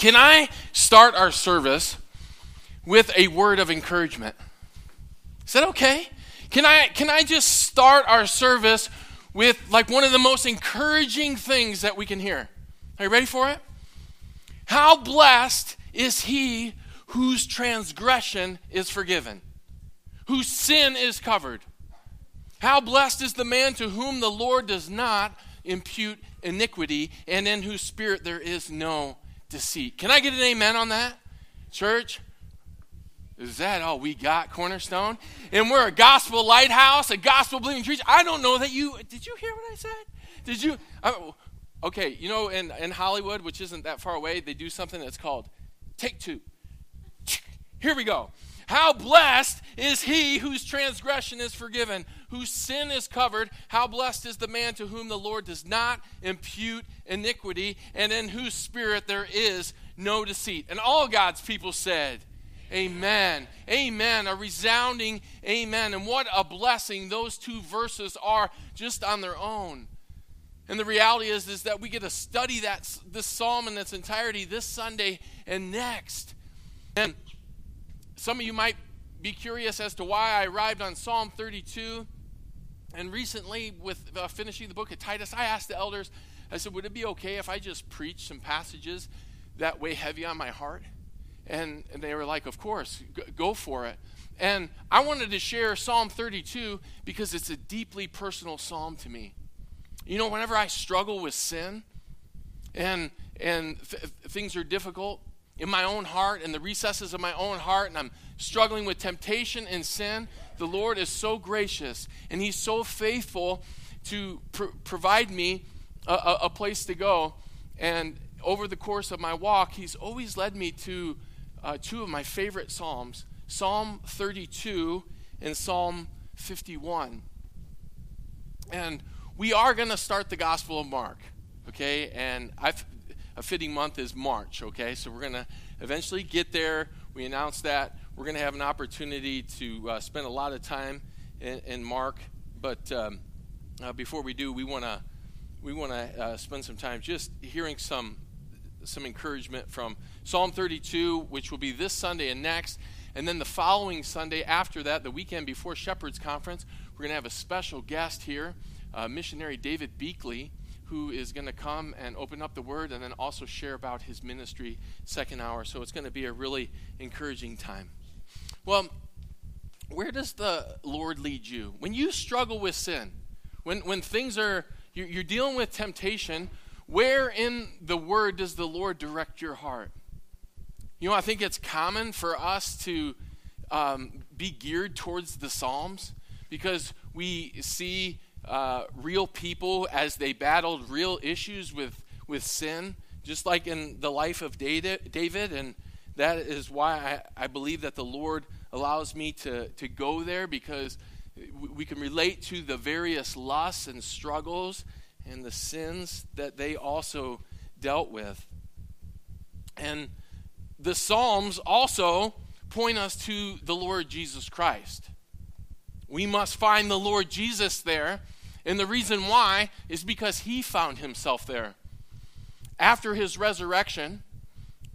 Can I start our service with a word of encouragement? Is that okay? Can I, can I just start our service with like one of the most encouraging things that we can hear? Are you ready for it? How blessed is he whose transgression is forgiven, whose sin is covered. How blessed is the man to whom the Lord does not impute iniquity, and in whose spirit there is no deceit. Can I get an amen on that? Church? Is that all we got, Cornerstone? And we're a gospel lighthouse, a gospel believing church. I don't know that you, did you hear what I said? Did you? I, okay, you know, in, in Hollywood, which isn't that far away, they do something that's called take two. Here we go. How blessed is he whose transgression is forgiven, whose sin is covered. How blessed is the man to whom the Lord does not impute iniquity, and in whose spirit there is no deceit. And all God's people said, Amen. Amen. A resounding amen. And what a blessing those two verses are just on their own. And the reality is, is that we get to study that this psalm in its entirety this Sunday and next. And some of you might be curious as to why I arrived on Psalm 32. And recently, with uh, finishing the book of Titus, I asked the elders, I said, Would it be okay if I just preach some passages that weigh heavy on my heart? And, and they were like, Of course, go, go for it. And I wanted to share Psalm 32 because it's a deeply personal psalm to me. You know, whenever I struggle with sin and, and th- things are difficult, in my own heart, in the recesses of my own heart, and I'm struggling with temptation and sin, the Lord is so gracious and He's so faithful to pr- provide me a, a, a place to go. And over the course of my walk, He's always led me to uh, two of my favorite Psalms Psalm 32 and Psalm 51. And we are going to start the Gospel of Mark, okay? And I've a fitting month is March, okay? So we're going to eventually get there. We announced that. We're going to have an opportunity to uh, spend a lot of time in, in Mark. But um, uh, before we do, we want to we want to uh, spend some time just hearing some some encouragement from Psalm 32, which will be this Sunday and next. And then the following Sunday after that, the weekend before Shepherd's Conference, we're going to have a special guest here, uh, missionary David Beakley who is going to come and open up the word and then also share about his ministry second hour. So it's going to be a really encouraging time. Well, where does the Lord lead you? When you struggle with sin, when, when things are, you're, you're dealing with temptation, where in the word does the Lord direct your heart? You know, I think it's common for us to um, be geared towards the Psalms because we see uh, real people as they battled real issues with, with sin, just like in the life of David. And that is why I, I believe that the Lord allows me to, to go there because we can relate to the various lusts and struggles and the sins that they also dealt with. And the Psalms also point us to the Lord Jesus Christ. We must find the Lord Jesus there. And the reason why is because he found himself there. After his resurrection,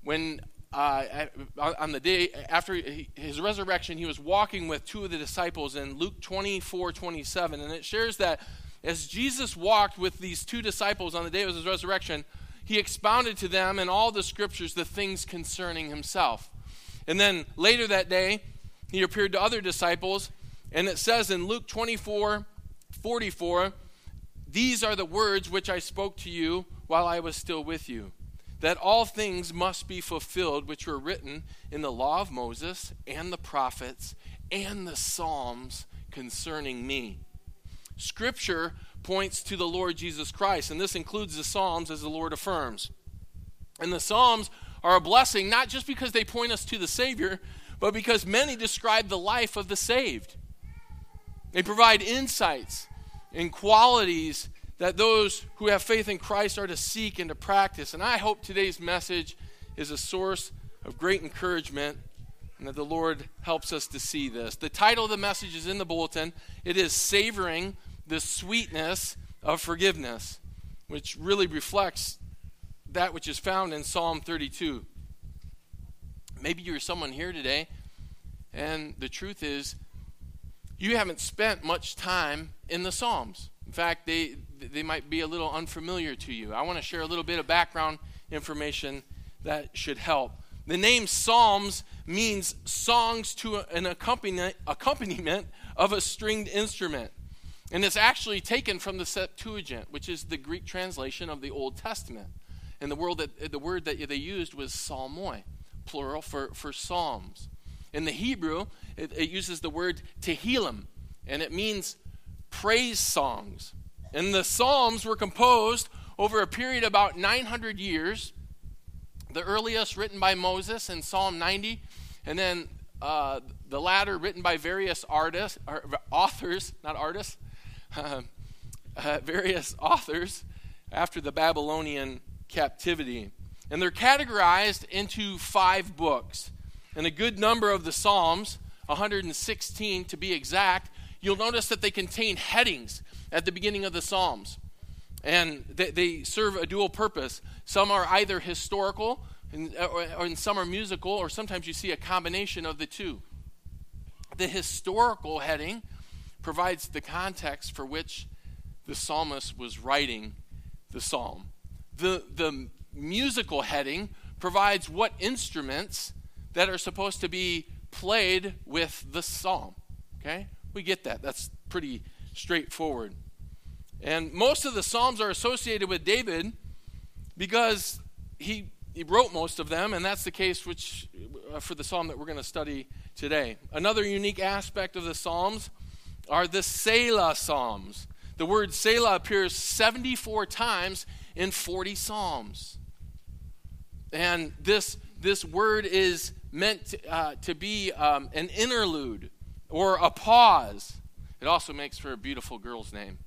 when uh, on the day after his resurrection, he was walking with two of the disciples in Luke 24 27. And it shares that as Jesus walked with these two disciples on the day of his resurrection, he expounded to them in all the scriptures the things concerning himself. And then later that day, he appeared to other disciples and it says in Luke 24 44, These are the words which I spoke to you while I was still with you, that all things must be fulfilled which were written in the law of Moses and the prophets and the Psalms concerning me. Scripture points to the Lord Jesus Christ, and this includes the Psalms as the Lord affirms. And the Psalms are a blessing not just because they point us to the Savior, but because many describe the life of the saved. They provide insights and qualities that those who have faith in Christ are to seek and to practice. And I hope today's message is a source of great encouragement and that the Lord helps us to see this. The title of the message is in the bulletin. It is Savoring the Sweetness of Forgiveness, which really reflects that which is found in Psalm 32. Maybe you're someone here today, and the truth is, you haven't spent much time in the Psalms. In fact, they, they might be a little unfamiliar to you. I want to share a little bit of background information that should help. The name Psalms means songs to an accompaniment, of a stringed instrument. And it's actually taken from the Septuagint, which is the Greek translation of the Old Testament. And the word that, the word that they used was psalmoi, plural for, for psalms. In the Hebrew, it, it uses the word tehillim, and it means praise songs. And the psalms were composed over a period of about 900 years. The earliest written by Moses in Psalm 90, and then uh, the latter written by various artists, authors, not artists, uh, uh, various authors after the Babylonian captivity. And they're categorized into five books. And a good number of the Psalms, 116 to be exact, you'll notice that they contain headings at the beginning of the Psalms. And they, they serve a dual purpose. Some are either historical, and, uh, or, and some are musical, or sometimes you see a combination of the two. The historical heading provides the context for which the psalmist was writing the psalm. The, the musical heading provides what instruments that are supposed to be played with the psalm. Okay? We get that. That's pretty straightforward. And most of the psalms are associated with David because he he wrote most of them, and that's the case which uh, for the psalm that we're going to study today. Another unique aspect of the psalms are the Selah Psalms. The word Selah appears 74 times in 40 Psalms. And this, this word is meant to, uh, to be um, an interlude or a pause. It also makes for a beautiful girl's name.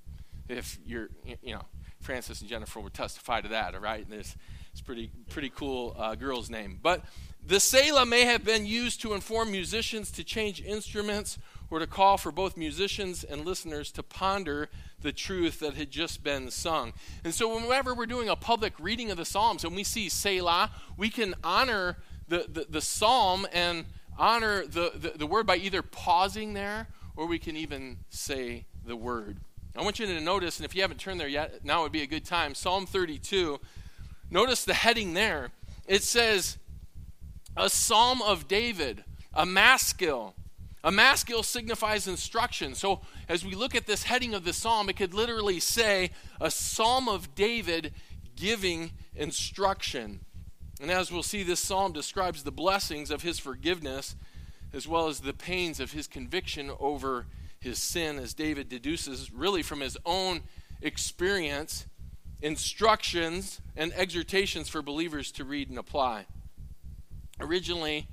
If you're, you know, Francis and Jennifer would testify to that, all right? It's, it's pretty, pretty cool uh, girl's name. But the Selah may have been used to inform musicians to change instruments or to call for both musicians and listeners to ponder the truth that had just been sung. And so, whenever we're doing a public reading of the Psalms and we see Selah, we can honor the, the, the psalm and honor the, the, the word by either pausing there or we can even say the word. I want you to notice, and if you haven't turned there yet, now would be a good time. Psalm 32. Notice the heading there. It says, A psalm of David, a maskil. A maskil signifies instruction. So as we look at this heading of the psalm, it could literally say a psalm of David giving instruction. And as we'll see, this psalm describes the blessings of his forgiveness as well as the pains of his conviction over his sin, as David deduces really from his own experience, instructions and exhortations for believers to read and apply. Originally,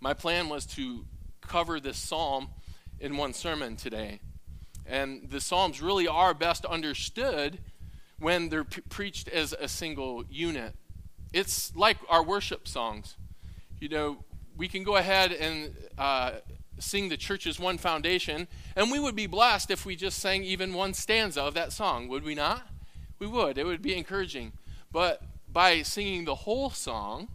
my plan was to cover this psalm in one sermon today. And the psalms really are best understood when they're p- preached as a single unit. It's like our worship songs. You know, we can go ahead and uh, sing the church's one foundation, and we would be blessed if we just sang even one stanza of that song, would we not? We would. It would be encouraging. But by singing the whole song,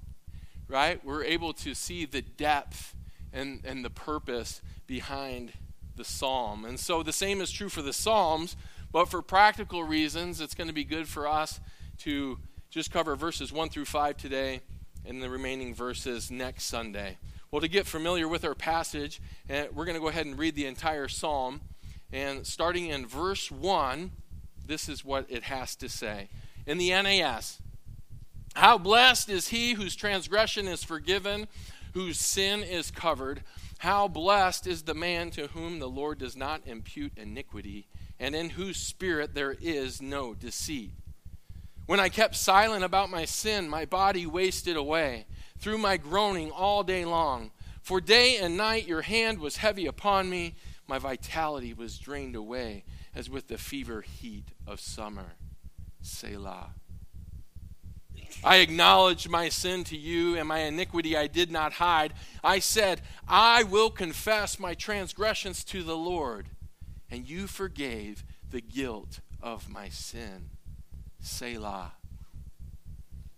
right, we're able to see the depth and, and the purpose behind the psalm. And so the same is true for the psalms, but for practical reasons, it's going to be good for us to just cover verses 1 through 5 today and the remaining verses next Sunday. Well, to get familiar with our passage, eh, we're going to go ahead and read the entire psalm. And starting in verse 1, this is what it has to say. In the NAS, how blessed is he whose transgression is forgiven whose sin is covered. How blessed is the man to whom the Lord does not impute iniquity, and in whose spirit there is no deceit. When I kept silent about my sin, my body wasted away through my groaning all day long. For day and night your hand was heavy upon me, my vitality was drained away as with the fever heat of summer. Selah. I acknowledged my sin to you, and my iniquity I did not hide. I said, I will confess my transgressions to the Lord, and you forgave the guilt of my sin. Selah.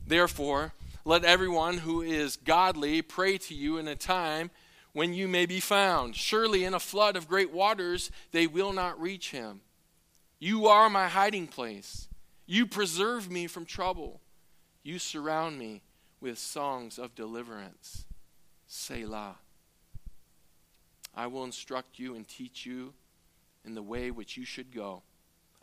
Therefore, Let everyone who is godly pray to you in a time when you may be found. Surely in a flood of great waters they will not reach him. You are my hiding place. You preserve me from trouble. You surround me with songs of deliverance. Selah. I will instruct you and teach you in the way which you should go.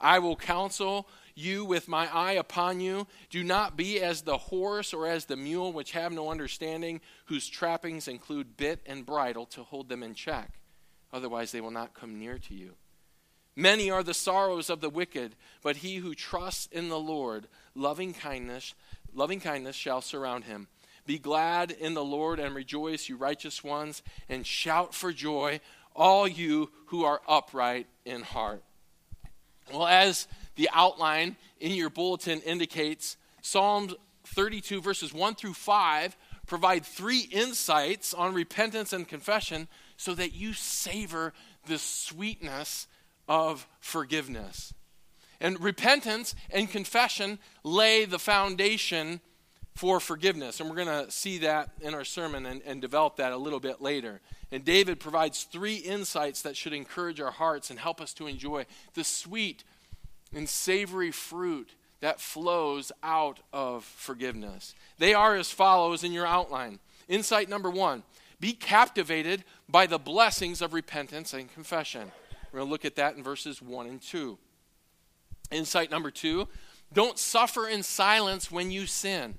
I will counsel you with my eye upon you. Do not be as the horse or as the mule, which have no understanding, whose trappings include bit and bridle to hold them in check. Otherwise, they will not come near to you. Many are the sorrows of the wicked, but he who trusts in the Lord, loving kindness, loving kindness shall surround him. Be glad in the Lord and rejoice, you righteous ones, and shout for joy, all you who are upright in heart. Well, as the outline in your bulletin indicates, Psalms 32, verses 1 through 5, provide three insights on repentance and confession so that you savor the sweetness of forgiveness. And repentance and confession lay the foundation for forgiveness. And we're going to see that in our sermon and, and, develop that a little bit later. And David provides three insights that should encourage our hearts and help us to enjoy the sweet and savory fruit that flows out of forgiveness. They are as follows in your outline. Insight number one be captivated by the blessings of repentance and confession. We're going to look at that in verses 1 and 2. Insight number two don't suffer in silence when you sin.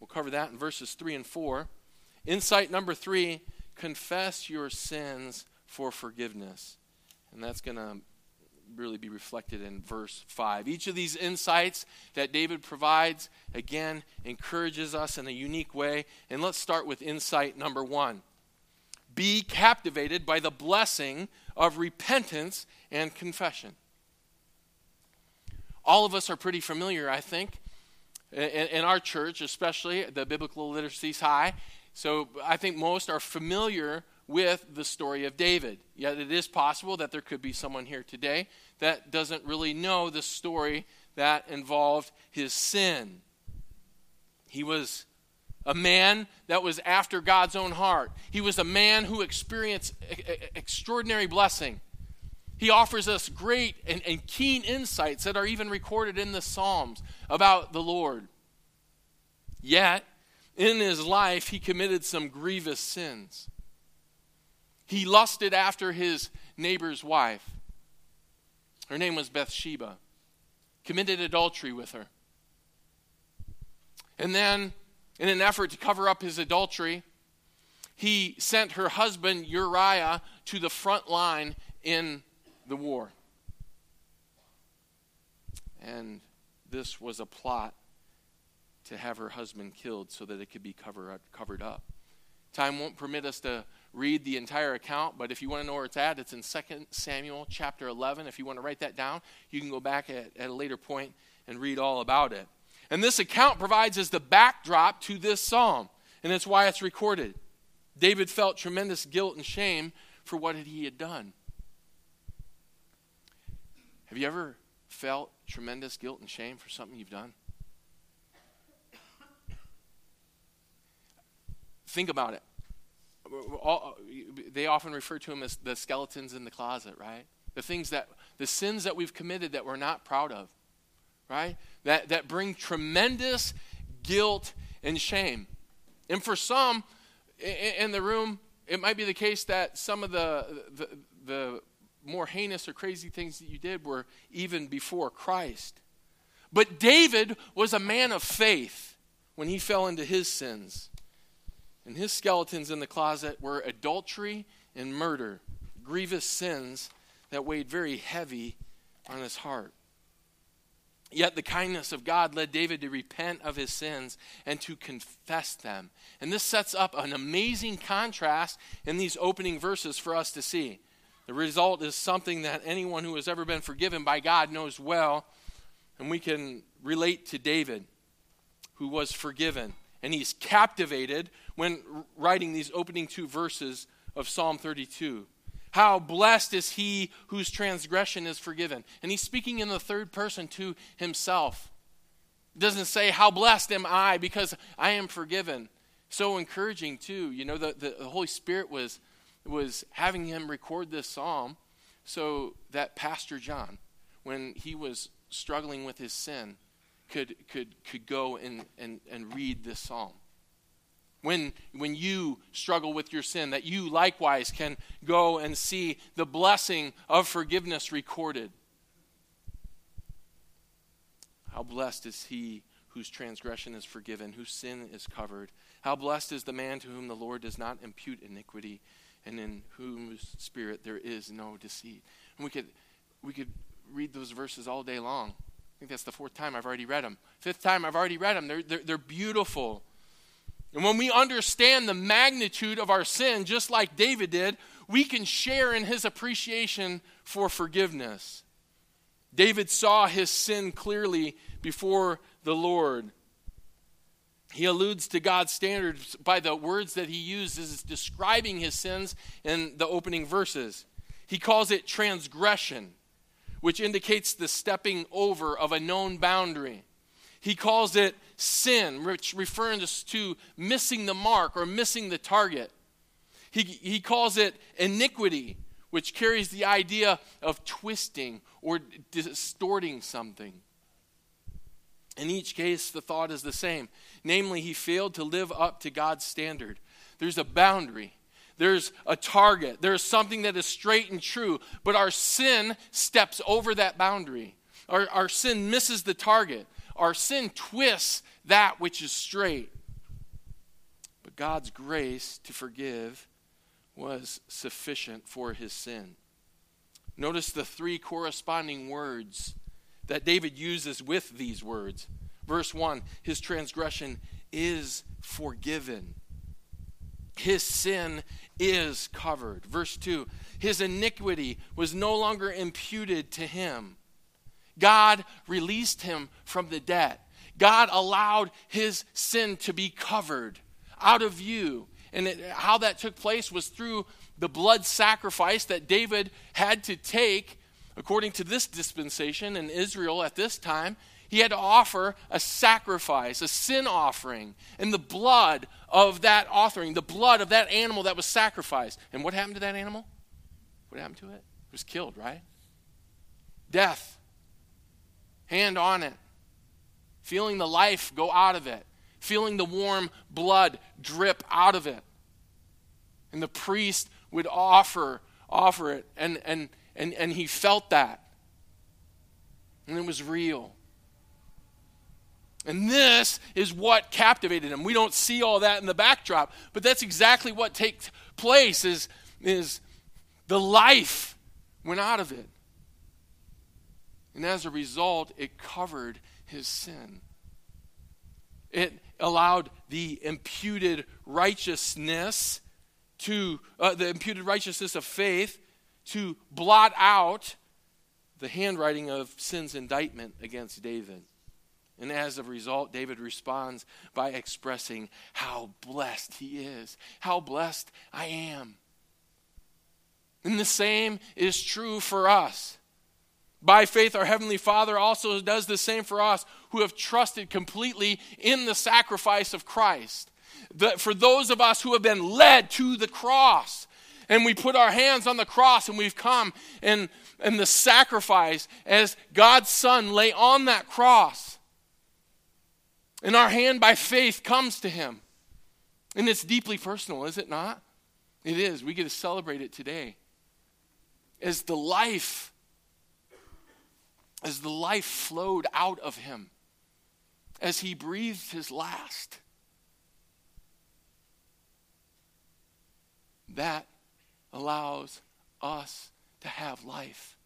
We'll cover that in verses 3 and 4. Insight number three confess your sins for forgiveness. And that's going to really be reflected in verse 5. Each of these insights that David provides, again, encourages us in a unique way. And let's start with insight number one be captivated by the blessing of repentance and confession. All of us are pretty familiar, I think, in, our church, especially the Biblical Literacy's High. So I think most are familiar with the story of David. Yet it is possible that there could be someone here today that doesn't really know the story that involved his sin. He was a man that was after God's own heart. He was a man who experienced extraordinary blessing. He offers us great and, and keen insights that are even recorded in the Psalms about the Lord. Yet, in his life, he committed some grievous sins. He lusted after his neighbor's wife. Her name was Bathsheba. Committed adultery with her. And then in an effort to cover up his adultery, he sent her husband Uriah to the front line in the war. And this was a plot to have her husband killed so that it could be cover, covered up. Time won't permit us to read the entire account, but if you want to know where it's at, it's in 2 Samuel chapter 11. If you want to write that down, you can go back at, at a later point and read all about it. And this account provides as the backdrop to this psalm, and that's why it's recorded. David felt tremendous guilt and shame for what he had done. Have you ever felt tremendous guilt and shame for something you've done? Think about it. All, they often refer to them as the skeletons in the closet, right? The things that, the sins that we've committed that we're not proud of right? That, that bring tremendous guilt and shame. And for some in the room, it might be the case that some of the, the, the more heinous or crazy things that you did were even before Christ. But David was a man of faith when he fell into his sins. And his skeletons in the closet were adultery and murder, grievous sins that weighed very heavy on his heart. Yet the kindness of God led David to repent of his sins and to confess them. And this sets up an amazing contrast in these opening verses for us to see. The result is something that anyone who has ever been forgiven by God knows well, and we can relate to David, who was forgiven. And he's captivated when writing these opening two verses of Psalm 32. How blessed is he whose transgression is forgiven. And he's speaking in the third person to himself. Doesn't say, How blessed am I because I am forgiven. So encouraging, too. You know, the, the, the Holy Spirit was, was having him record this psalm so that Pastor John, when he was struggling with his sin, could, could, could go and, and, and read this psalm. When, when you struggle with your sin, that you likewise can go and see the blessing of forgiveness recorded. How blessed is he whose transgression is forgiven, whose sin is covered. How blessed is the man to whom the Lord does not impute iniquity, and in whose spirit there is no deceit. And we could, we could read those verses all day long. I think that's the fourth time I've already read them. Fifth time I've already read them. They're, they're, they're beautiful. And when we understand the magnitude of our sin, just like David did, we can share in his appreciation for forgiveness. David saw his sin clearly before the Lord. He alludes to God's standards by the words that he uses describing his sins in the opening verses. He calls it transgression, which indicates the stepping over of a known boundary. He calls it sin, which refers to missing the mark or missing the target. He, he calls it iniquity, which carries the idea of twisting or distorting something. In each case, the thought is the same. Namely, he failed to live up to God's standard. There's a boundary, there's a target, there's something that is straight and true, but our sin steps over that boundary. Our, our sin misses the target. Our sin twists that which is straight. But God's grace to forgive was sufficient for his sin. Notice the three corresponding words that David uses with these words. Verse 1 His transgression is forgiven, his sin is covered. Verse 2 His iniquity was no longer imputed to him. God released him from the debt. God allowed his sin to be covered out of view. And it, how that took place was through the blood sacrifice that David had to take, according to this dispensation in Israel at this time. He had to offer a sacrifice, a sin offering, and the blood of that offering, the blood of that animal that was sacrificed. And what happened to that animal? What happened to it? It was killed, right? Death hand on it, feeling the life go out of it, feeling the warm blood drip out of it. And the priest would offer offer it and and and, and he felt that. And it was real. And this is what captivated him. We don't see all that in the backdrop, but that's exactly what takes place is, is the life went out of it. And as a result, it covered his sin. It allowed the imputed righteousness to, uh, the imputed righteousness of faith to blot out the handwriting of sin's indictment against David. And as a result, David responds by expressing how blessed he is, how blessed I am. And the same is true for us. By faith, our Heavenly Father also does the same for us who have trusted completely in the sacrifice of Christ. The, for those of us who have been led to the cross, and we put our hands on the cross and we've come and, and the sacrifice as God's Son lay on that cross. And our hand by faith comes to Him. And it's deeply personal, is it not? It is. We get to celebrate it today. As the life as the life flowed out of him, as he breathed his last. That allows us to have life.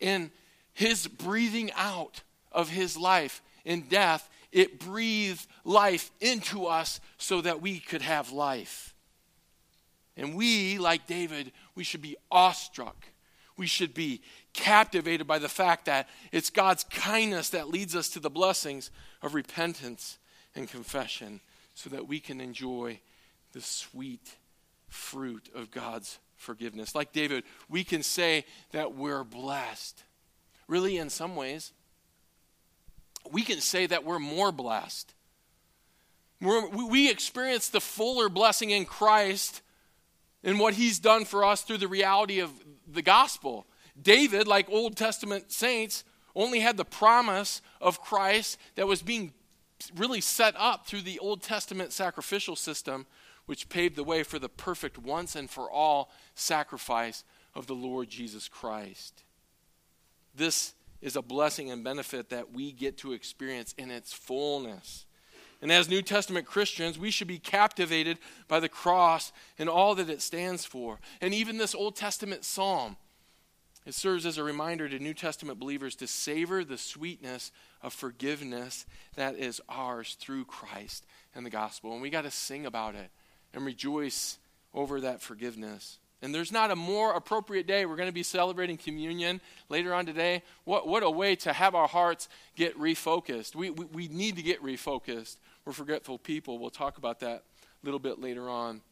In his breathing out of his life in death, it breathed life into us so that we could have life. And we, like David, we should be awestruck. We should be captivated by the fact that it's God's kindness that leads us to the blessings of repentance and confession so that we can enjoy the sweet fruit of God's forgiveness. Like David, we can say that we're blessed. Really, in some ways, we can say that we're more blessed. We're, we experience the fuller blessing in Christ and what he's done for us through the reality of the gospel. David, like Old Testament saints, only had the promise of Christ that was being really set up through the Old Testament sacrificial system, which paved the way for the perfect once and for all sacrifice of the Lord Jesus Christ. This is a blessing and benefit that we get to experience in its fullness. And as New Testament Christians, we should be captivated by the cross and all that it stands for. And even this Old Testament psalm, it serves as a reminder to New Testament believers to savor the sweetness of forgiveness that is ours through Christ and the gospel. And we got to sing about it and rejoice over that forgiveness. And there's not a more appropriate day. We're going to be celebrating communion later on today. What, what a way to have our hearts get refocused. We, we, we need to get refocused. We're forgetful people. We'll talk about that a little bit later on.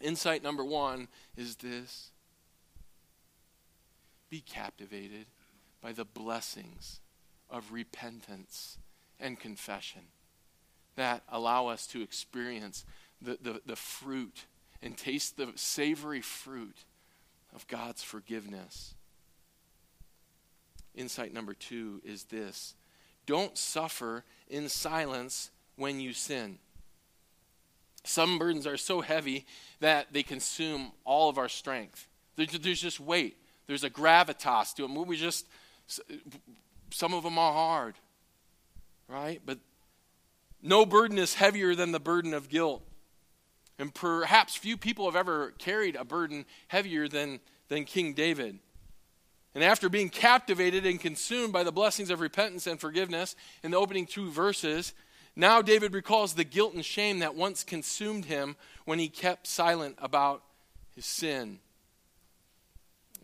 Insight number one is this be captivated by the blessings of repentance and confession that allow us to experience the, the, the fruit and taste the savory fruit of God's forgiveness. Insight number two is this don't suffer in silence when you sin. Some burdens are so heavy that they consume all of our strength. There's just weight, there's a gravitas to them. We just, some of them are hard, right? But no burden is heavier than the burden of guilt. And perhaps few people have ever carried a burden heavier than, than King David. And after being captivated and consumed by the blessings of repentance and forgiveness in the opening two verses, now David recalls the guilt and shame that once consumed him when he kept silent about his sin.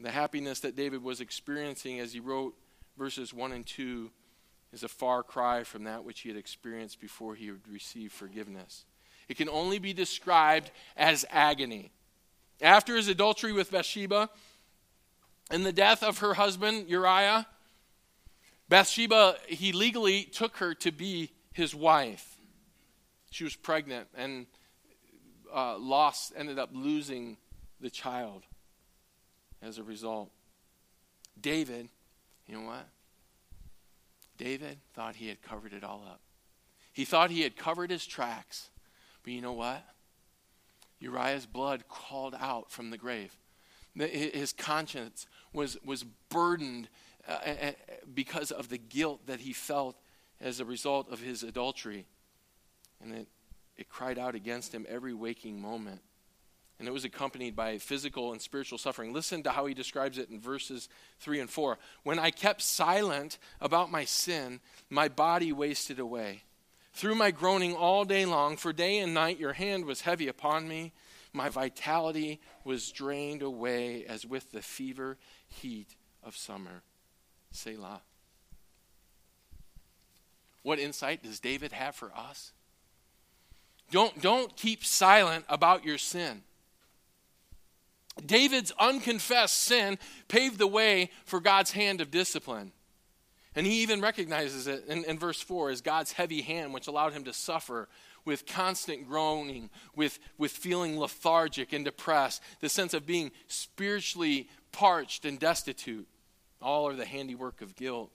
The happiness that David was experiencing as he wrote verses 1 and 2 is a far cry from that which he had experienced before he received forgiveness. It can only be described as agony. After his adultery with Bathsheba and the death of her husband Uriah, Bathsheba, he legally took her to be his wife. She was pregnant and uh, lost, ended up losing the child as a result. David, you know what? David thought he had covered it all up. He thought he had covered his tracks. But you know what? Uriah's blood called out from the grave. His conscience was, was burdened uh, uh, uh, because of the guilt that he felt as a result of his adultery. And it, it cried out against him every waking moment. And it was accompanied by physical and spiritual suffering. Listen to how he describes it in verses 3 and 4. When I kept silent about my sin, my body wasted away through my groaning all day long, for day and night your hand was heavy upon me. My vitality was drained away as with the fever heat of summer. Selah. What insight does David have for us? Don't, don't keep silent about your sin. David's unconfessed sin paved the way for God's hand of discipline. And he even recognizes it in, in, verse 4 as God's heavy hand, which allowed him to suffer with constant groaning, with, with feeling lethargic and depressed, the sense of being spiritually parched and destitute. All are the handiwork of guilt.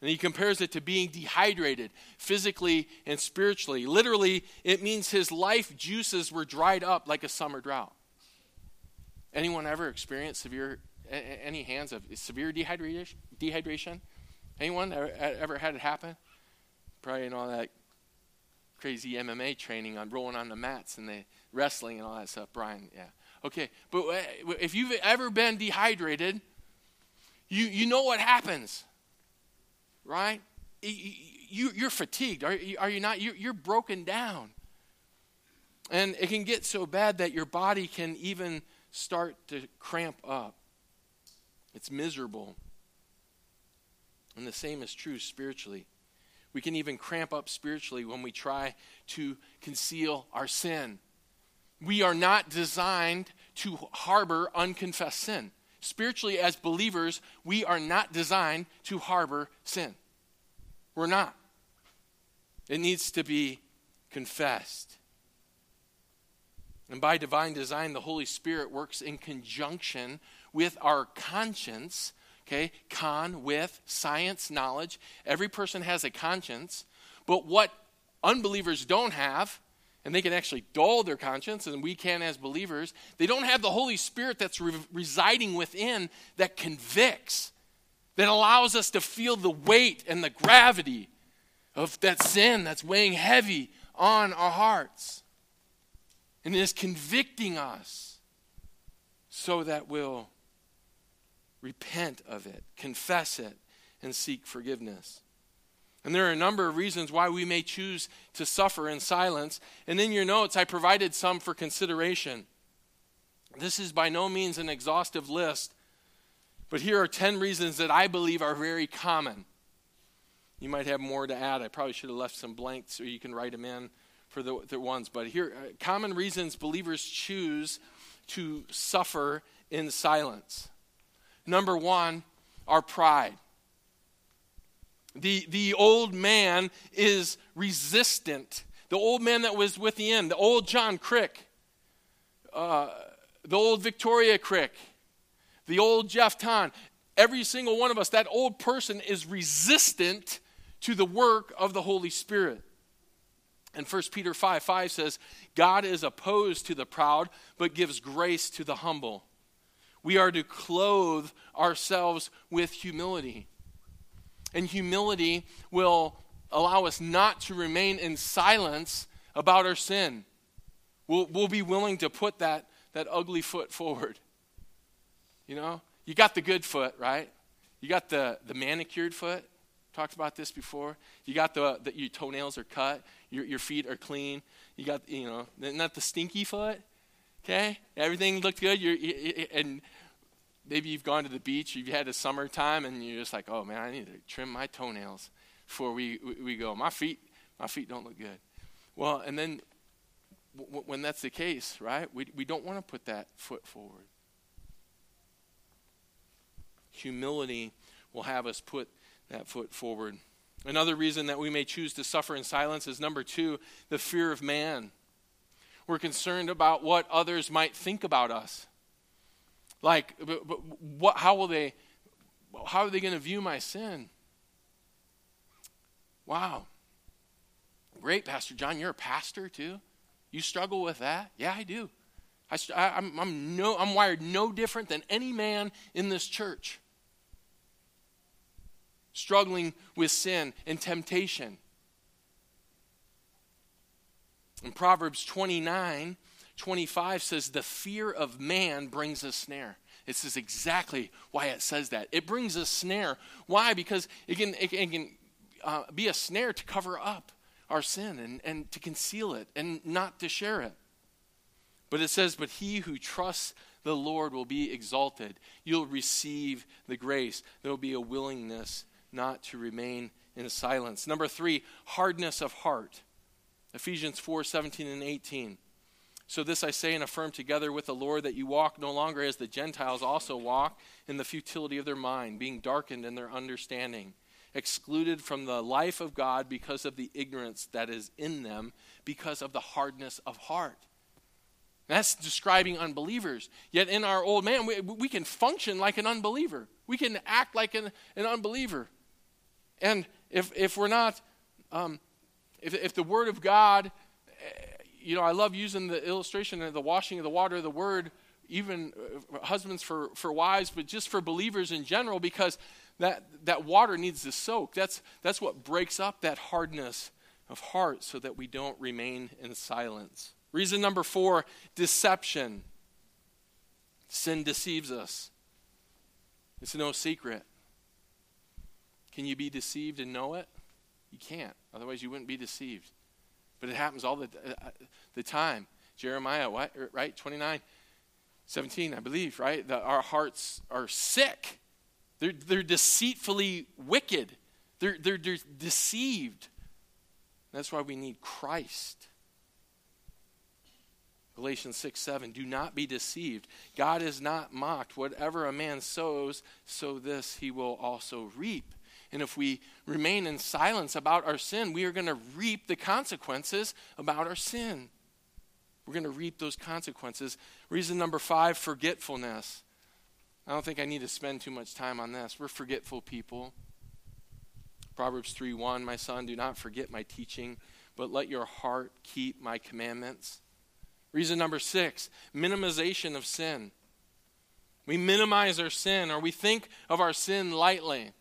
And he compares it to being dehydrated physically and spiritually. Literally, it means his life juices were dried up like a summer drought. Anyone ever experienced severe, any hands of severe dehydration? dehydration? Anyone ever, had it happen? Probably in all that crazy MMA training on rolling on the mats and the wrestling and all that stuff. Brian, yeah. Okay, but uh, if you've ever been dehydrated, you, you know what happens, right? You, you're fatigued, are you, are you not? You're, you're broken down. And it can get so bad that your body can even start to cramp up. It's miserable. And the same is true spiritually. We can even cramp up spiritually when we try to conceal our sin. We are not designed to harbor unconfessed sin. Spiritually, as believers, we are not designed to harbor sin. We're not. It needs to be confessed. And by divine design, the Holy Spirit works in conjunction with our conscience. Okay, con with science, knowledge. Every person has a conscience. But what unbelievers don't have, and they can actually dull their conscience, and we can as believers, they don't have the Holy Spirit that's re- residing within that convicts, that allows us to feel the weight and the gravity of that sin that's weighing heavy on our hearts and is convicting us so that we'll repent of it, confess it, and seek forgiveness. And there are a number of reasons why we may choose to suffer in silence. And in your notes, I provided some for consideration. This is by no means an exhaustive list, but here are 10 reasons that I believe are very common. You might have more to add. I probably should have left some blanks so you can write them in for the, the ones. But here, uh, common reasons believers choose to suffer in silence. Number one, our pride. The, the old man is resistant. The old man that was with the end, the old John Crick, uh, the old Victoria Crick, the old Jeff Ton, every single one of us, that old person is resistant to the work of the Holy Spirit. And 1 Peter 5 5 says, God is opposed to the proud, but gives grace to the humble. We are to clothe ourselves with humility. And humility will allow us not to remain in silence about our sin. We'll, we'll be willing to put that, that ugly foot forward. You know, you got the good foot, right? You got the, the manicured foot. Talked about this before. You got the, the your toenails are cut, your, your feet are clean. You got, you know, not the stinky foot. Okay, everything looked good. You're, you, and maybe you've gone to the beach, you've had a summertime, and you're just like, oh man, I need to trim my toenails before we, we, go. My feet, my feet don't look good. Well, and then w- when that's the case, right, we, we don't want to put that foot forward. Humility will have us put that foot forward. Another reason that we may choose to suffer in silence is number two, the fear of man. We're concerned about what others might think about us. Like, but, but what, how will they, how are they going to view my sin? Wow. Great, Pastor John. You're a pastor too? You struggle with that? Yeah, I do. I, I'm, no, I'm wired no different than any man in this church. Struggling with sin and temptation. In Proverbs 29, 25 says, The fear of man brings a snare. This is exactly why it says that. It brings a snare. Why? Because it can, it can, it can uh, be a snare to cover up our sin and, and to conceal it and not to share it. But it says, But he who trusts the Lord will be exalted. You'll receive the grace. There will be a willingness not to remain in silence. Number three, hardness of heart. Ephesians 4 17 and 18. So this I say and affirm together with the Lord that you walk no longer as the Gentiles also walk in the futility of their mind, being darkened in their understanding, excluded from the life of God because of the ignorance that is in them, because of the hardness of heart. That's describing unbelievers. Yet in our old man, we, we can function like an unbeliever. We can act like an, an unbeliever. And if, if we're not, um, if, if the Word of God you know, I love using the illustration of the washing of the water of the word, even uh, husbands for, for wives, but just for believers in general, because that, that water needs to soak. That's, that's what breaks up that hardness of heart so that we don't remain in silence. Reason number four deception. Sin deceives us, it's no secret. Can you be deceived and know it? You can't. Otherwise, you wouldn't be deceived. But it happens all the, uh, the time. Jeremiah, what, right? 29, 17, I believe, right? That our hearts are sick. They're, they're deceitfully wicked. They're, they're, they're deceived. That's why we need Christ. Galatians 6 7. Do not be deceived. God is not mocked. Whatever a man sows, so this he will also reap. And if we remain in silence about our sin, we are going to reap the consequences about our sin. We're going to reap those consequences. Reason number five forgetfulness. I don't think I need to spend too much time on this. We're forgetful people. Proverbs 3 1 My son, do not forget my teaching, but let your heart keep my commandments. Reason number six minimization of sin. We minimize our sin or we think of our sin lightly.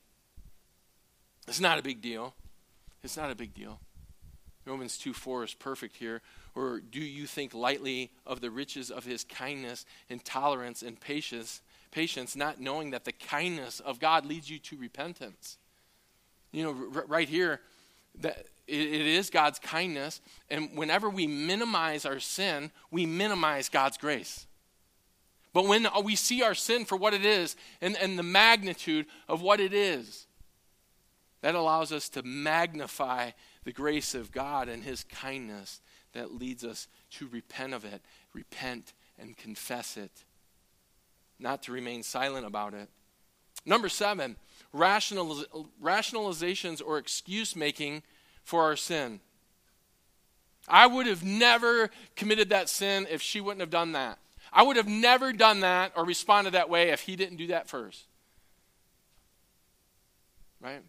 It's not a big deal. It's not a big deal. Romans 2 4 is perfect here. Or do you think lightly of the riches of his kindness and tolerance and patience, patience, not knowing that the kindness of God leads you to repentance? You know, r- right here, that it, is God's kindness. And whenever we minimize our sin, we minimize God's grace. But when we see our sin for what it is and, and the magnitude of what it is, that allows us to magnify the grace of God and His kindness that leads us to repent of it, repent and confess it, not to remain silent about it. Number seven, rationaliz- rationalizations or excuse making for our sin. I would have never committed that sin if she wouldn't have done that. I would have never done that or responded that way if he didn't do that first. Right?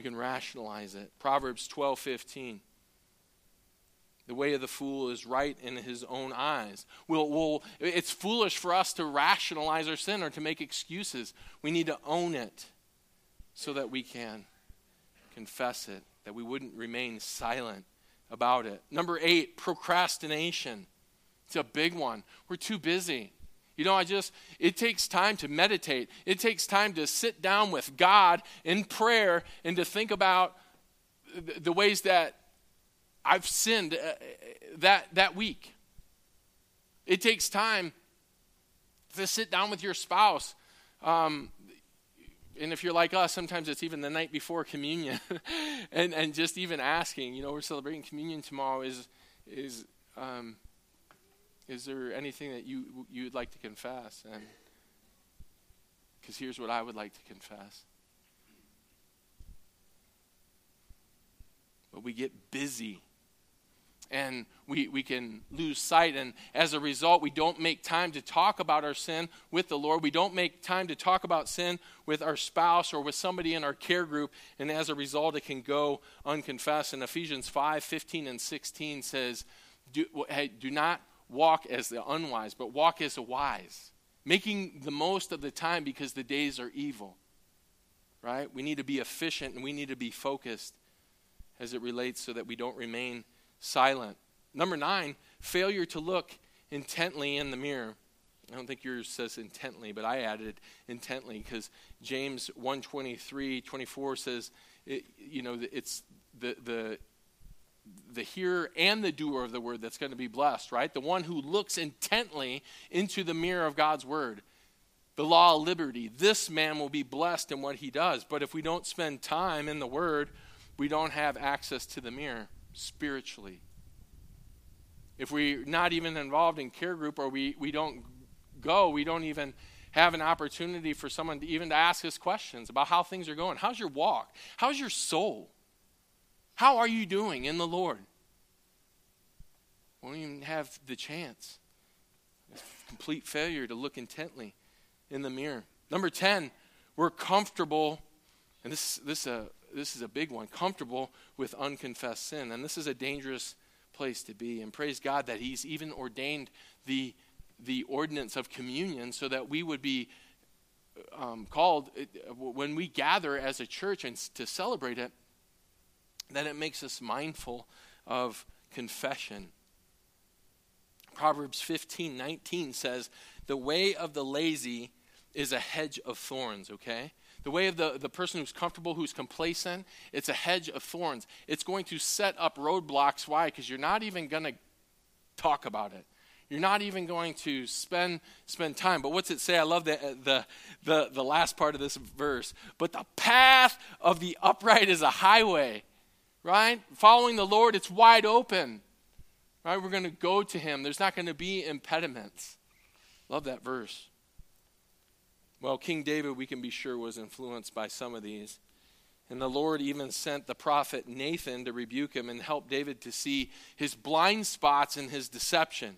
We can rationalize it. Proverbs 12 15. The way of the fool is right in his own eyes. We'll, we'll, it's foolish for us to rationalize our sin or to make excuses. We need to own it so that we can confess it, that we wouldn't remain silent about it. Number eight, procrastination. It's a big one. We're too busy. You know, I just, it takes time to meditate. It takes time to sit down with God in prayer and to think about the ways that I've sinned uh, that, that week. It takes time to sit down with your spouse. Um, and if you're like us, sometimes it's even the night before communion, and and just even asking, you know, we're celebrating communion tomorrow. Is is um, is there anything that you you'd like to confess? And because here's what I would like to confess. But we get busy and we, we can lose sight. And as a result, we don't make time to talk about our sin with the Lord. We don't make time to talk about sin with our spouse or with somebody in our care group. And as a result, it can go unconfessed. And Ephesians 5 15 and 16 says, do, hey, do not walk as the unwise, but walk as the wise, making the most of the time because the days are evil. Right? We need to be efficient and we need to be focused as it relates so that we don't remain silent. Number nine, failure to look intently in the mirror. I don't think yours says intently, but I added intently because James 123, 24 says, it, you know, it's the, the, the hearer and the doer of the word that's going to be blessed, right? The one who looks intently into the mirror of God's word. The law of liberty. This man will be blessed in what he does. But if we don't spend time in the word, we don't have access to the mirror spiritually. If we're not even involved in care group or we, we don't go, we don't even have an opportunity for someone to even to ask us questions about how things are going. How's your walk? How's your soul? How are you doing in the Lord? We don't even have the chance. Complete failure to look intently in the mirror. Number 10, we're comfortable, and this, this, uh, this is a big one comfortable with unconfessed sin. And this is a dangerous place to be. And praise God that He's even ordained the, the ordinance of communion so that we would be um, called, uh, when we gather as a church and to celebrate it, that it makes us mindful of confession. Proverbs 15 19 says, The way of the lazy is a hedge of thorns, okay? The way of the, the person who's comfortable, who's complacent, it's a hedge of thorns. It's going to set up roadblocks. Why? Because you're not even going to talk about it. You're not even going to spend spend time. But what's it say? I love the, the the the last part of this verse. But the path of the upright is a highway, right? Following the Lord, it's wide open. Right? We're going to go to him. There's not going to be impediments. Love that verse. Well, King David, we can be sure, was influenced by some of these. And the Lord even sent the prophet Nathan to rebuke him and help David to see his blind spots and his deception.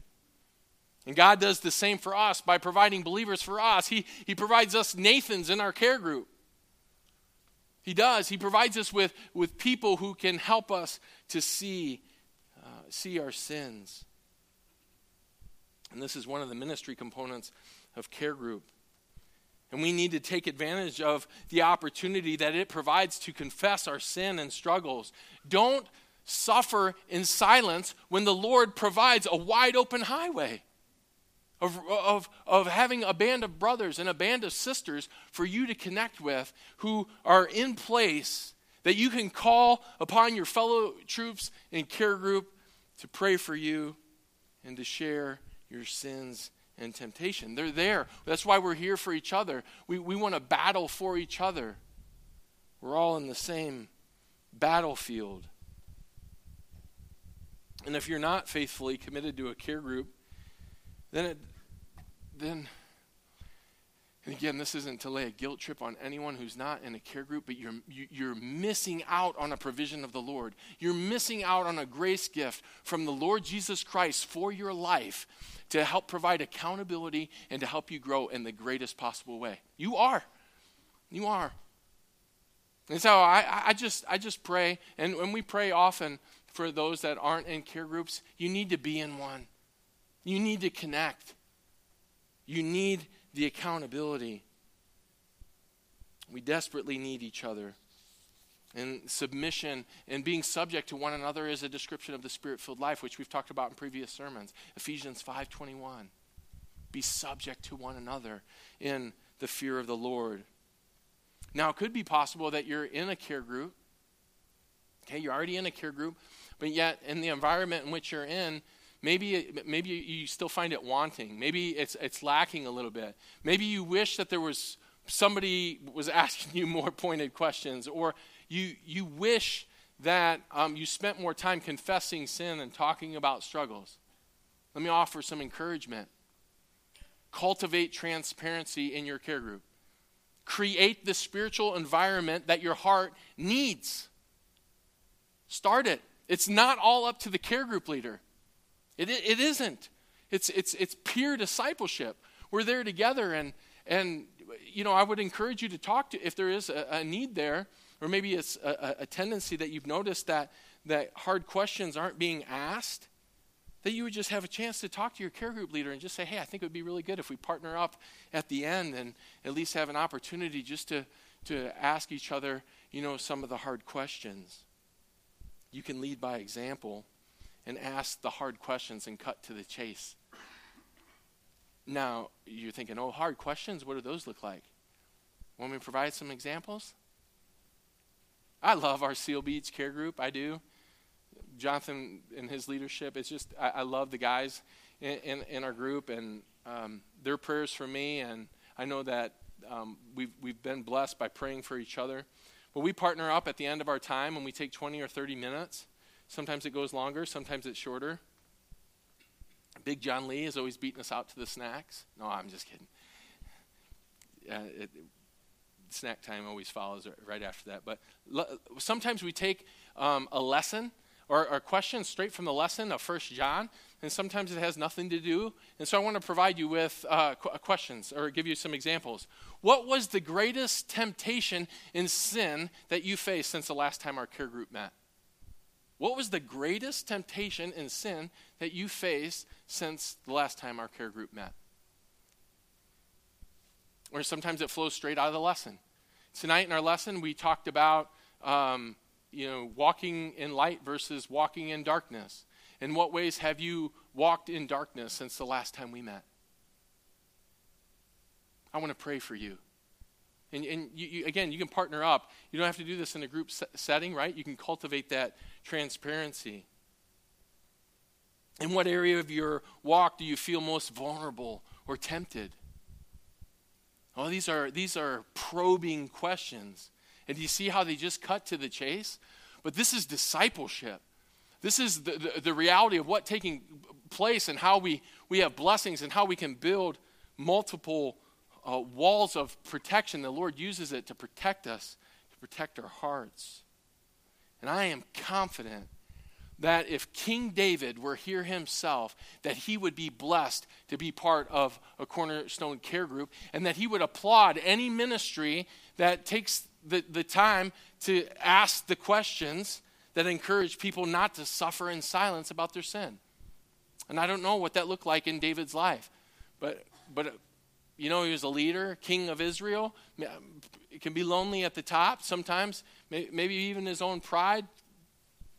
And God does the same for us by providing believers for us. He, he provides us Nathans in our care group. He does. He provides us with, with people who can help us to see, uh, see our sins. And this is one of the ministry components of care group. And we need to take advantage of the opportunity that it provides to confess our sin and struggles. Don't suffer in silence when the Lord provides a wide open highway of, of, of having a band of brothers and a band of sisters for you to connect with who are in place that you can call upon your fellow troops in care group to pray for you and to share your sins and temptation. They're there. That's why we're here for each other. We, we want to battle for each other. We're all in the same battlefield. And if you're not faithfully committed to a care group, then it, then, and again, this isn't to lay a guilt trip on anyone who's not in a care group, but you're, you're missing out on a provision of the Lord. You're missing out on a grace gift from the Lord Jesus Christ for your life to help provide accountability and to help you grow in the greatest possible way. You are. You are. And so I, I just I just pray, and when we pray often for those that aren't in care groups, you need to be in one. You need to connect. You need the accountability. We desperately need each other. And submission and being subject to one another is a description of the spirit-filled life, which we've talked about in previous sermons. Ephesians 5:21. Be subject to one another in the fear of the Lord. Now, it could be possible that you're in a care group. Okay, you're already in a care group, but yet in the environment in which you're in, Maybe, maybe you still find it wanting. Maybe it's, it's lacking a little bit. Maybe you wish that there was somebody was asking you more pointed questions, or you, you wish that um, you spent more time confessing sin and talking about struggles. Let me offer some encouragement. Cultivate transparency in your care group. Create the spiritual environment that your heart needs. Start it. It's not all up to the care group leader. It, it isn't. It's, it's, it's peer discipleship. We're there together, and, and you know, I would encourage you to talk to if there is a, a need there, or maybe it's a, a, tendency that you've noticed that, that hard questions aren't being asked, that you would just have a chance to talk to your care group leader and just say, hey, I think it would be really good if we partner up at the end and at least have an opportunity just to, to ask each other, you know, some of the hard questions. You can lead by example and ask the hard questions and cut to the chase. Now, you're thinking, oh, hard questions? What do those look like? Want me to provide some examples? I love our Seal Beach care group. I do. Jonathan and his leadership, it's just, I, I love the guys in, in, in our group and um, their prayers for me. And I know that um, we've, we've been blessed by praying for each other. But we partner up at the end of our time and we take 20 or 30 minutes Sometimes it goes longer, sometimes it's shorter. Big John Lee is always beating us out to the snacks. No, I'm just kidding. Uh, it, snack time always follows right after that. But sometimes we take um, a lesson or, or question straight from the lesson of First John, and sometimes it has nothing to do. And so I want to provide you with uh, qu- questions or give you some examples. What was the greatest temptation in sin that you faced since the last time our care group met? What was the greatest temptation and sin that you faced since the last time our care group met? Or sometimes it flows straight out of the lesson. Tonight in our lesson, we talked about um, you know walking in light versus walking in darkness. In what ways have you walked in darkness since the last time we met? I want to pray for you. And, and you, you, again, you can partner up. You don't have to do this in a group setting, right? You can cultivate that transparency. In what area of your walk do you feel most vulnerable or tempted? Oh, these are, these are probing questions. And do you see how they just cut to the chase? But this is discipleship. This is the, the, the reality of what taking place and how we, we have blessings and how we can build multiple uh, walls of protection. The Lord uses it to protect us, to protect our hearts. And I am confident that if King David were here himself, that he would be blessed to be part of a cornerstone care group and that he would applaud any ministry that takes the, the time to ask the questions that encourage people not to suffer in silence about their sin. And I don't know what that looked like in David's life, but, but you know, he was a leader, king of Israel. It can be lonely at the top sometimes, maybe even his own pride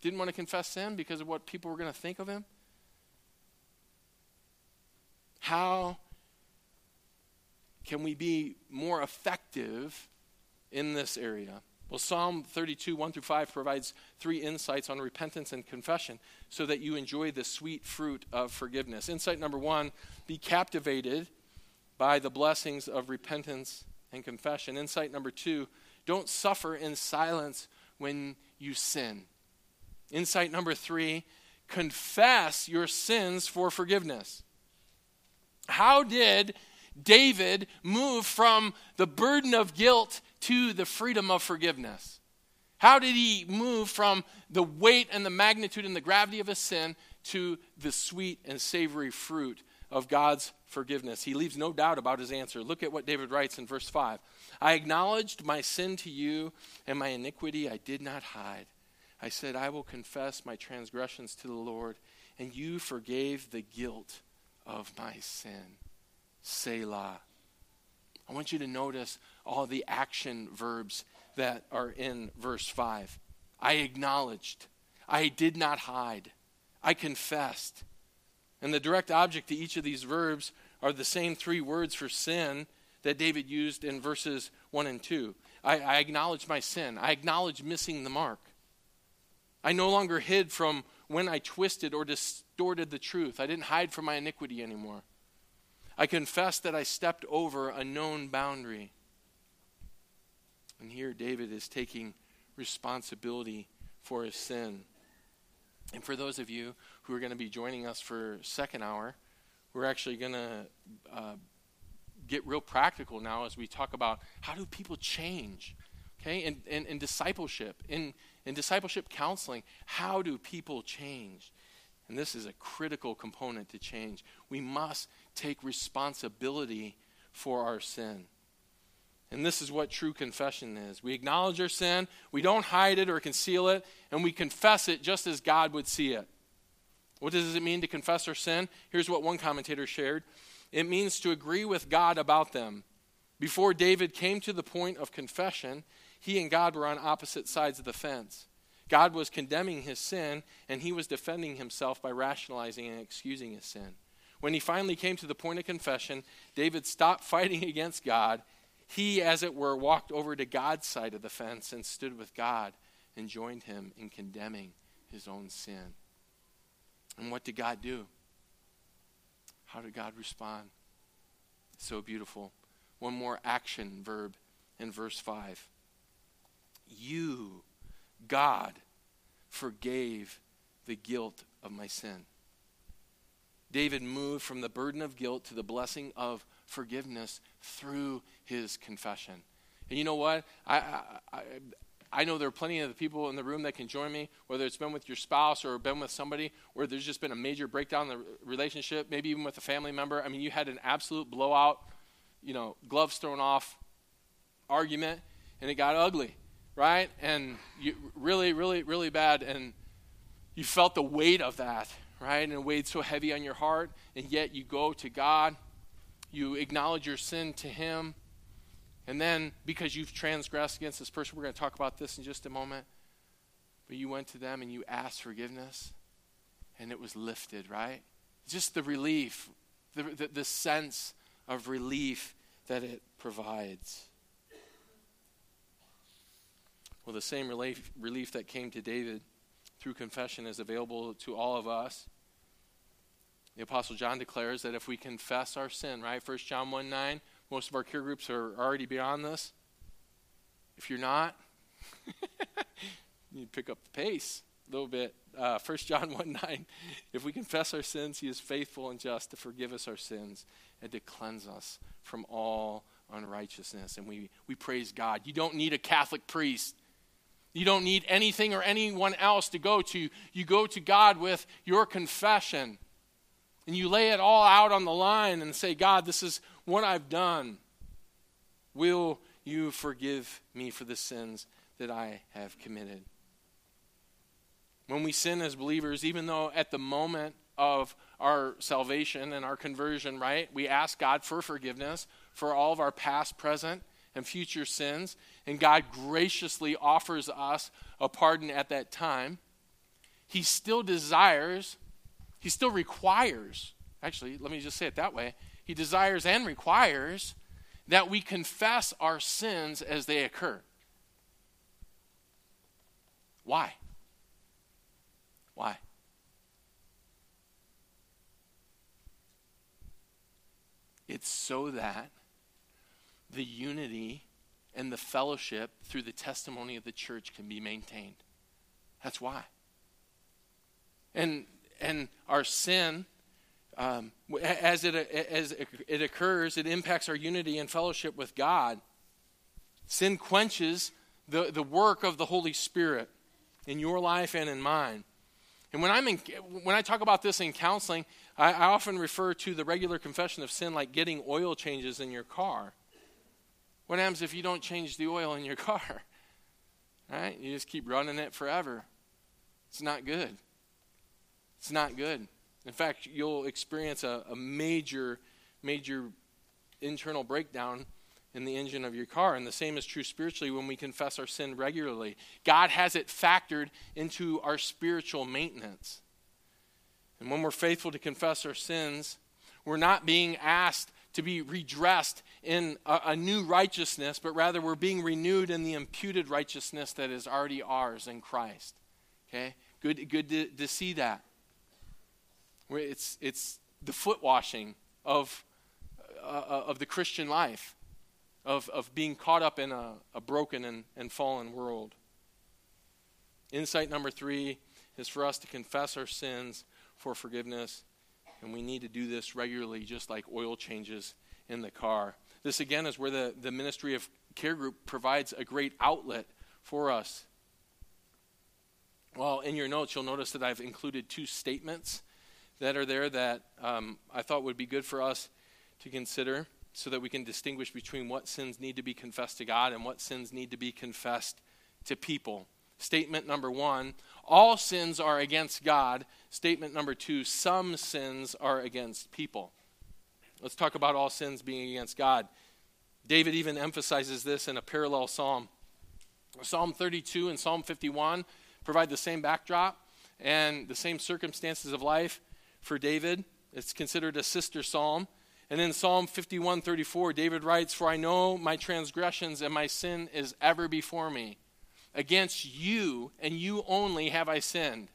didn't want to confess sin because of what people were going to think of him? How can we be more effective in this area? Well, Psalm 32, 1 through 5 provides three insights on repentance and confession so that you enjoy the sweet fruit of forgiveness. Insight number one be captivated by the blessings of repentance and confession. Insight number two don't suffer in silence when you sin. Insight number three confess your sins for forgiveness. How did David move from the burden of guilt to the freedom of forgiveness? How did he move from the weight and the magnitude and the gravity of his sin to the sweet and savory fruit of God's forgiveness? He leaves no doubt about his answer. Look at what David writes in verse 5 I acknowledged my sin to you, and my iniquity I did not hide. I said, I will confess my transgressions to the Lord, and you forgave the guilt of my sin. Selah. I want you to notice all the action verbs that are in verse 5. I acknowledged. I did not hide. I confessed. And the direct object to each of these verbs are the same three words for sin that David used in verses 1 and 2. I, I acknowledge my sin. I acknowledge missing the mark. I no longer hid from when I twisted or distorted the truth. I didn't hide from my iniquity anymore. I confess that I stepped over a known boundary. And here David is taking responsibility for his sin. And for those of you who are going to be joining us for second hour, we're actually going to uh, get real practical now as we talk about how do people change, okay, in, in, in discipleship, in in discipleship counseling, how do people change? And this is a critical component to change. We must take responsibility for our sin. And this is what true confession is. We acknowledge our sin, we don't hide it or conceal it, and we confess it just as God would see it. What does it mean to confess our sin? Here's what one commentator shared it means to agree with God about them. Before David came to the point of confession, he and God were on opposite sides of the fence. God was condemning his sin, and he was defending himself by rationalizing and excusing his sin. When he finally came to the point of confession, David stopped fighting against God. He, as it were, walked over to God's side of the fence and stood with God and joined him in condemning his own sin. And what did God do? How did God respond? So beautiful. One more action verb in verse 5 you, God, forgave the guilt of my sin. David moved from the burden of guilt to the blessing of forgiveness through his confession. And you know what? I, I, know there are plenty of the people in the room that can join me, whether it's been with your spouse or been with somebody where there's just been a major breakdown in the relationship, maybe even with a family member. I mean, you had an absolute blowout, you know, gloves thrown off argument, and it got ugly right? And you really, really, really bad, and you felt the weight of that, right? And it weighed so heavy on your heart, and yet you go to God, you acknowledge your sin to Him, and then because you've transgressed against this person, we're going to talk about this in just a moment, but you went to them and you asked forgiveness, and it was lifted, right? Just the relief, the, the, the sense of relief that it provides. Well, the same relief, relief that came to David through confession is available to all of us. The Apostle John declares that if we confess our sin, right? 1 John 1 9, most of our care groups are already beyond this. If you're not, you pick up the pace a little bit. Uh, 1 John 1 9, if we confess our sins, he is faithful and just to forgive us our sins and to cleanse us from all unrighteousness. And we, we praise God. You don't need a Catholic priest. You don't need anything or anyone else to go to. You go to God with your confession. And you lay it all out on the line and say, God, this is what I've done. Will you forgive me for the sins that I have committed? When we sin as believers, even though at the moment of our salvation and our conversion, right, we ask God for forgiveness for all of our past, present, and future sins, and God graciously offers us a pardon at that time, He still desires, He still requires, actually, let me just say it that way He desires and requires that we confess our sins as they occur. Why? Why? It's so that the unity and the fellowship through the testimony of the church can be maintained. That's why. And and our sin, um, as it as it occurs, it impacts our unity and fellowship with God. Sin quenches the, the work of the Holy Spirit in your life and in mine. And when I'm in, when I talk about this in counseling, I, I often refer to the regular confession of sin like getting oil changes in your car. What happens if you don't change the oil in your car? Right? You just keep running it forever. It's not good. It's not good. In fact, you'll experience a, a major, major internal breakdown in the engine of your car. And the same is true spiritually when we confess our sin regularly. God has it factored into our spiritual maintenance. And when we're faithful to confess our sins, we're not being asked to be redressed in a, a, new righteousness, but rather we're being renewed in the imputed righteousness that is already ours in Christ. Okay? Good, good to, to see that. It's, it's the foot washing of, uh, of the Christian life, of, of being caught up in a, a broken and, and fallen world. Insight number three is for us to confess our sins for forgiveness and we need to do this regularly, just like oil changes in the car. This, again, is where the, the ministry of care group provides a great outlet for us. Well, in your notes, you'll notice that I've included two statements that are there that um, I thought would be good for us to consider so that we can distinguish between what sins need to be confessed to God and what sins need to be confessed to people. Statement number one all sins are against God. Statement number two some sins are against people. Let's talk about all sins being against God. David even emphasizes this in a parallel psalm. Psalm 32 and Psalm 51 provide the same backdrop and the same circumstances of life for David. It's considered a sister psalm. And in Psalm 51:34, David writes, "For I know my transgressions and my sin is ever before me." Against you and you only have I sinned.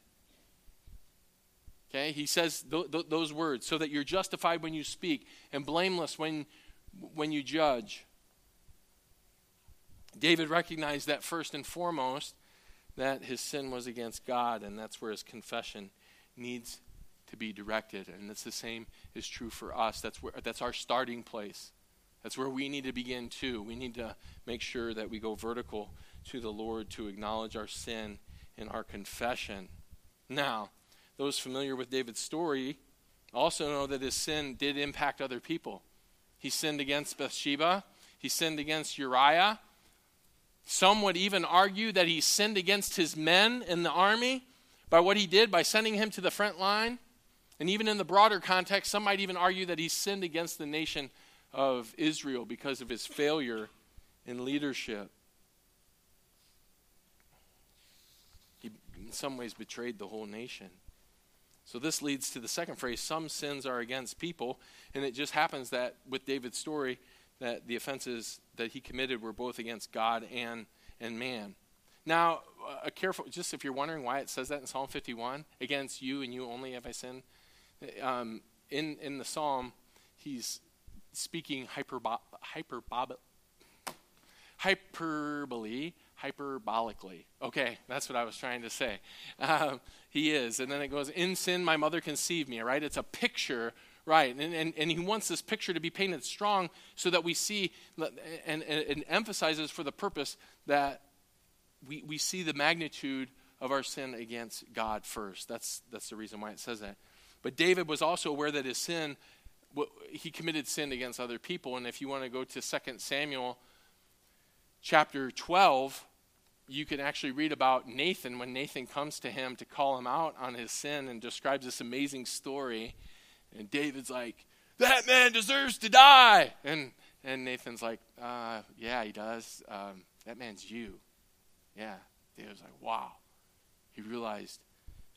Okay, he says th- th- those words so that you're justified when you speak and blameless when, when you judge. David recognized that first and foremost that his sin was against God, and that's where his confession needs to be directed. And it's the same is true for us. That's where that's our starting place. That's where we need to begin too. We need to make sure that we go vertical to the Lord to acknowledge our sin in our confession. Now, those familiar with David's story also know that his sin did impact other people. He sinned against Bathsheba, he sinned against Uriah. Some would even argue that he sinned against his men in the army by what he did by sending him to the front line. And even in the broader context, some might even argue that he sinned against the nation of Israel because of his failure in leadership. He, in some ways betrayed the whole nation. So this leads to the second phrase some sins are against people. And it just happens that with David's story, that the offenses that he committed were both against God and, and man. Now, uh, a careful, just if you're wondering why it says that in Psalm 51, against you and you only have I sinned, um, in, in the psalm, he's speaking hyperbo- hyperbole hyperbolically. Okay, that's what I was trying to say. Um, he is. And then it goes, In sin, my mother conceived me, right? It's a picture Right, and, and, and he wants this picture to be painted strong so that we see and, and, and emphasizes for the purpose that we, we see the magnitude of our sin against God first. That's, that's the reason why it says that. But David was also aware that his sin, he committed sin against other people. And if you want to go to 2 Samuel chapter 12, you can actually read about Nathan when Nathan comes to him to call him out on his sin and describes this amazing story. And David's like, That man deserves to die. And, and Nathan's like, uh, Yeah, he does. Um, that man's you. Yeah. David's like, Wow. He realized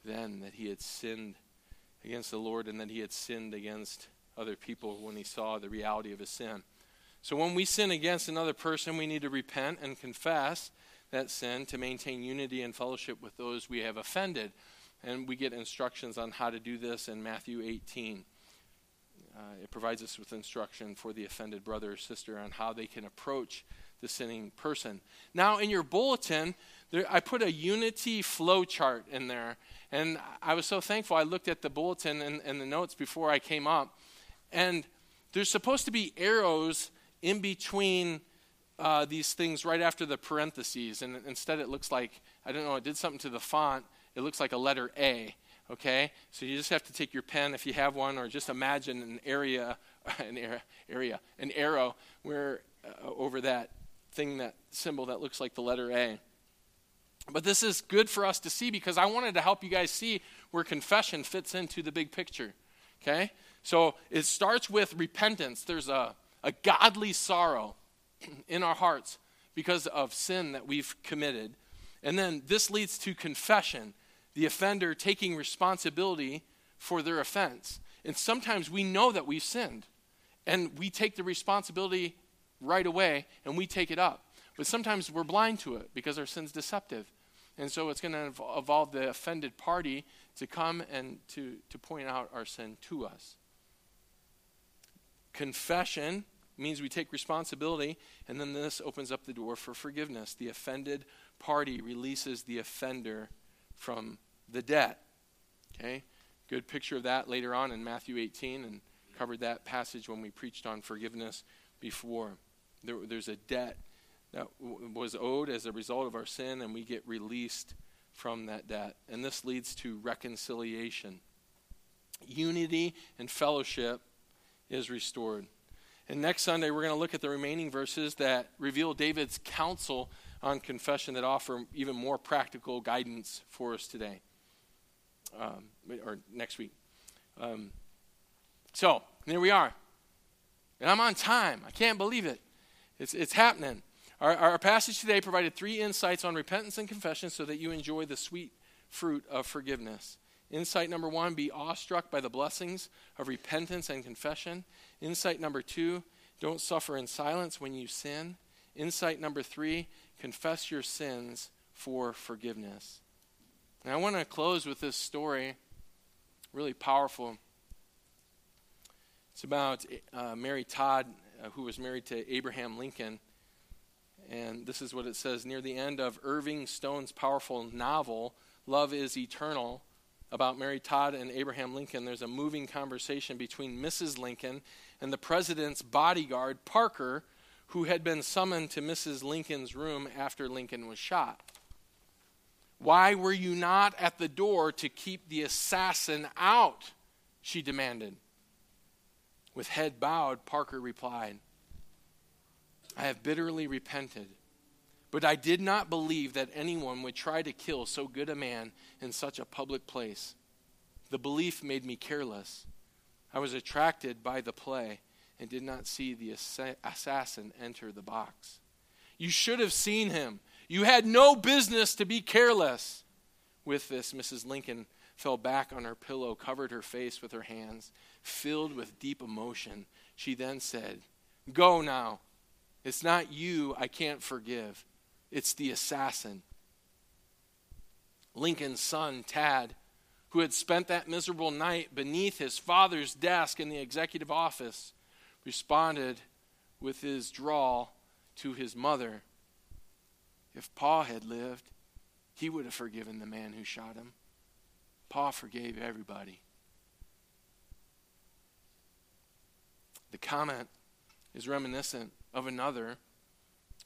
then that he had sinned against the Lord and that he had sinned against other people when he saw the reality of his sin. So when we sin against another person, we need to repent and confess that sin to maintain unity and fellowship with those we have offended. And we get instructions on how to do this in Matthew 18. Uh, it provides us with instruction for the offended brother or sister on how they can approach the sinning person. Now, in your bulletin, there, I put a unity flow chart in there. And I was so thankful. I looked at the bulletin and, and the notes before I came up. And there's supposed to be arrows in between uh, these things right after the parentheses. And instead, it looks like, I don't know, it did something to the font. It looks like a letter A. Okay? So you just have to take your pen if you have one, or just imagine an area, an area, an arrow where uh, over that thing, that symbol that looks like the letter A. But this is good for us to see because I wanted to help you guys see where confession fits into the big picture. Okay? So it starts with repentance. There's a, a godly sorrow in our hearts because of sin that we've committed. And then this leads to confession, the offender taking responsibility for their offense. And sometimes we know that we've sinned, and we take the responsibility right away and we take it up. But sometimes we're blind to it because our sin's deceptive. And so it's going to involve the offended party to come and to, to point out our sin to us. Confession means we take responsibility, and then this opens up the door for forgiveness. The offended party releases the offender from the debt. Okay? Good picture of that later on in Matthew 18, and covered that passage when we preached on forgiveness before. There, there's a debt that was owed as a result of our sin, and we get released from that debt. And this leads to reconciliation. Unity and fellowship is restored. And next Sunday, we're going to look at the remaining verses that reveal David's counsel on confession that offer even more practical guidance for us today, um, or next week. Um, so, there we are. And I'm on time. I can't believe it. It's, it's happening. Our, our passage today provided three insights on repentance and confession so that you enjoy the sweet fruit of forgiveness. Insight number one be awestruck by the blessings of repentance and confession. Insight number two don't suffer in silence when you sin. Insight number three confess your sins for forgiveness. And I want to close with this story, really powerful. It's about uh, Mary Todd, uh, who was married to Abraham Lincoln. And this is what it says near the end of Irving Stone's powerful novel, Love is Eternal, about Mary Todd and Abraham Lincoln. There's a moving conversation between Mrs. Lincoln and the president's bodyguard, Parker, who had been summoned to Mrs. Lincoln's room after Lincoln was shot. Why were you not at the door to keep the assassin out? She demanded. With head bowed, Parker replied, I have bitterly repented. But I did not believe that anyone would try to kill so good a man in such a public place. The belief made me careless. I was attracted by the play and did not see the assassin enter the box. You should have seen him. You had no business to be careless. With this, Mrs. Lincoln fell back on her pillow, covered her face with her hands, filled with deep emotion. She then said, Go now. It's not you I can't forgive, it's the assassin. Lincoln's son, Tad, who had spent that miserable night beneath his father's desk in the executive office, responded with his drawl to his mother If Pa had lived, he would have forgiven the man who shot him. Pa forgave everybody. The comment is reminiscent of another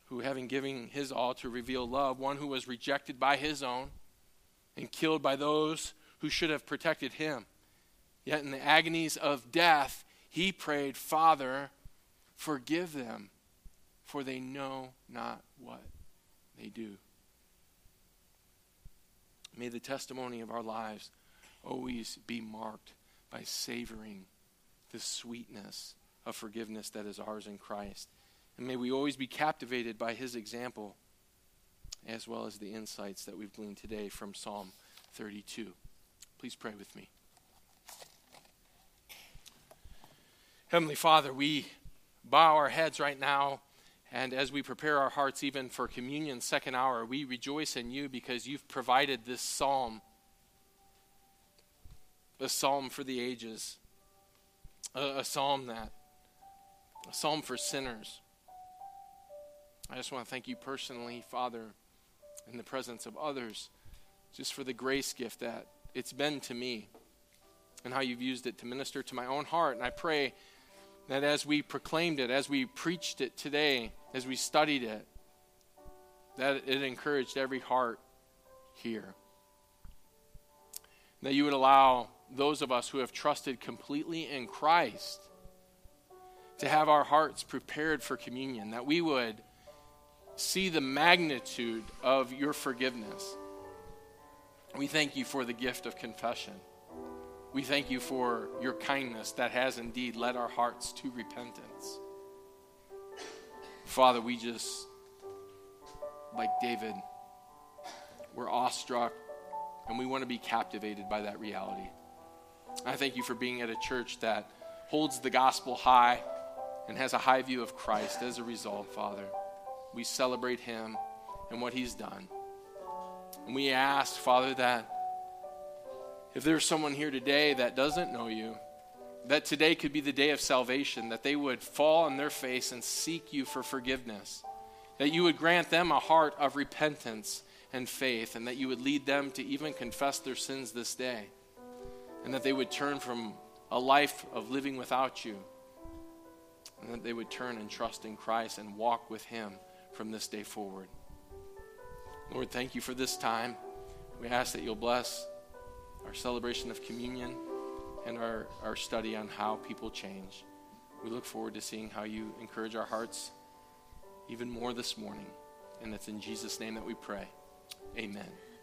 who, having given his all to reveal love, one who was rejected by his own and killed by those who should have protected him. Yet in the agonies of death, he prayed, Father, forgive them, for they know not what they do. May the testimony of our lives always be marked by savoring the sweetness of forgiveness that is ours in Christ. And may we always be captivated by his example, as well as the insights that we've gleaned today from Psalm 32. Please pray with me. Heavenly Father, we bow our heads right now, and as we prepare our hearts even for communion second hour, we rejoice in you because you've provided this psalm, a psalm for the ages, a, a psalm that, a psalm for sinners. I just want to thank you personally, Father, in the presence of others, just for the grace gift that it's been to me and how you've used it to minister to my own heart. And I pray that as we proclaimed it, as we preached it today, as we studied it, that it encouraged every heart here. That you would allow those of us who have trusted completely in Christ to have our hearts prepared for communion, that we would see the magnitude of your forgiveness. We thank you for the gift of confession. We thank you for your kindness that has indeed led our hearts to repentance. Father, we just, like David, we're awestruck and we want to be captivated by that reality. I thank you for being at a church that holds the gospel high and has a high view of Christ as a result, Father we celebrate him and what he's done. And we ask, Father, that if there's someone here today that doesn't know you, that today could be the day of salvation, that they would fall on their face and seek you for forgiveness, that you would grant them a heart of repentance and faith, and that you would lead them to even confess their sins this day, and that they would turn from a life of living without you, and that they would turn and trust in Christ and walk with Him from this day forward. Lord, thank you for this time. We ask that you'll bless our celebration of communion and our, our study on how people change. We look forward to seeing how you encourage our hearts even more this morning. And it's in Jesus' name that we pray. Amen.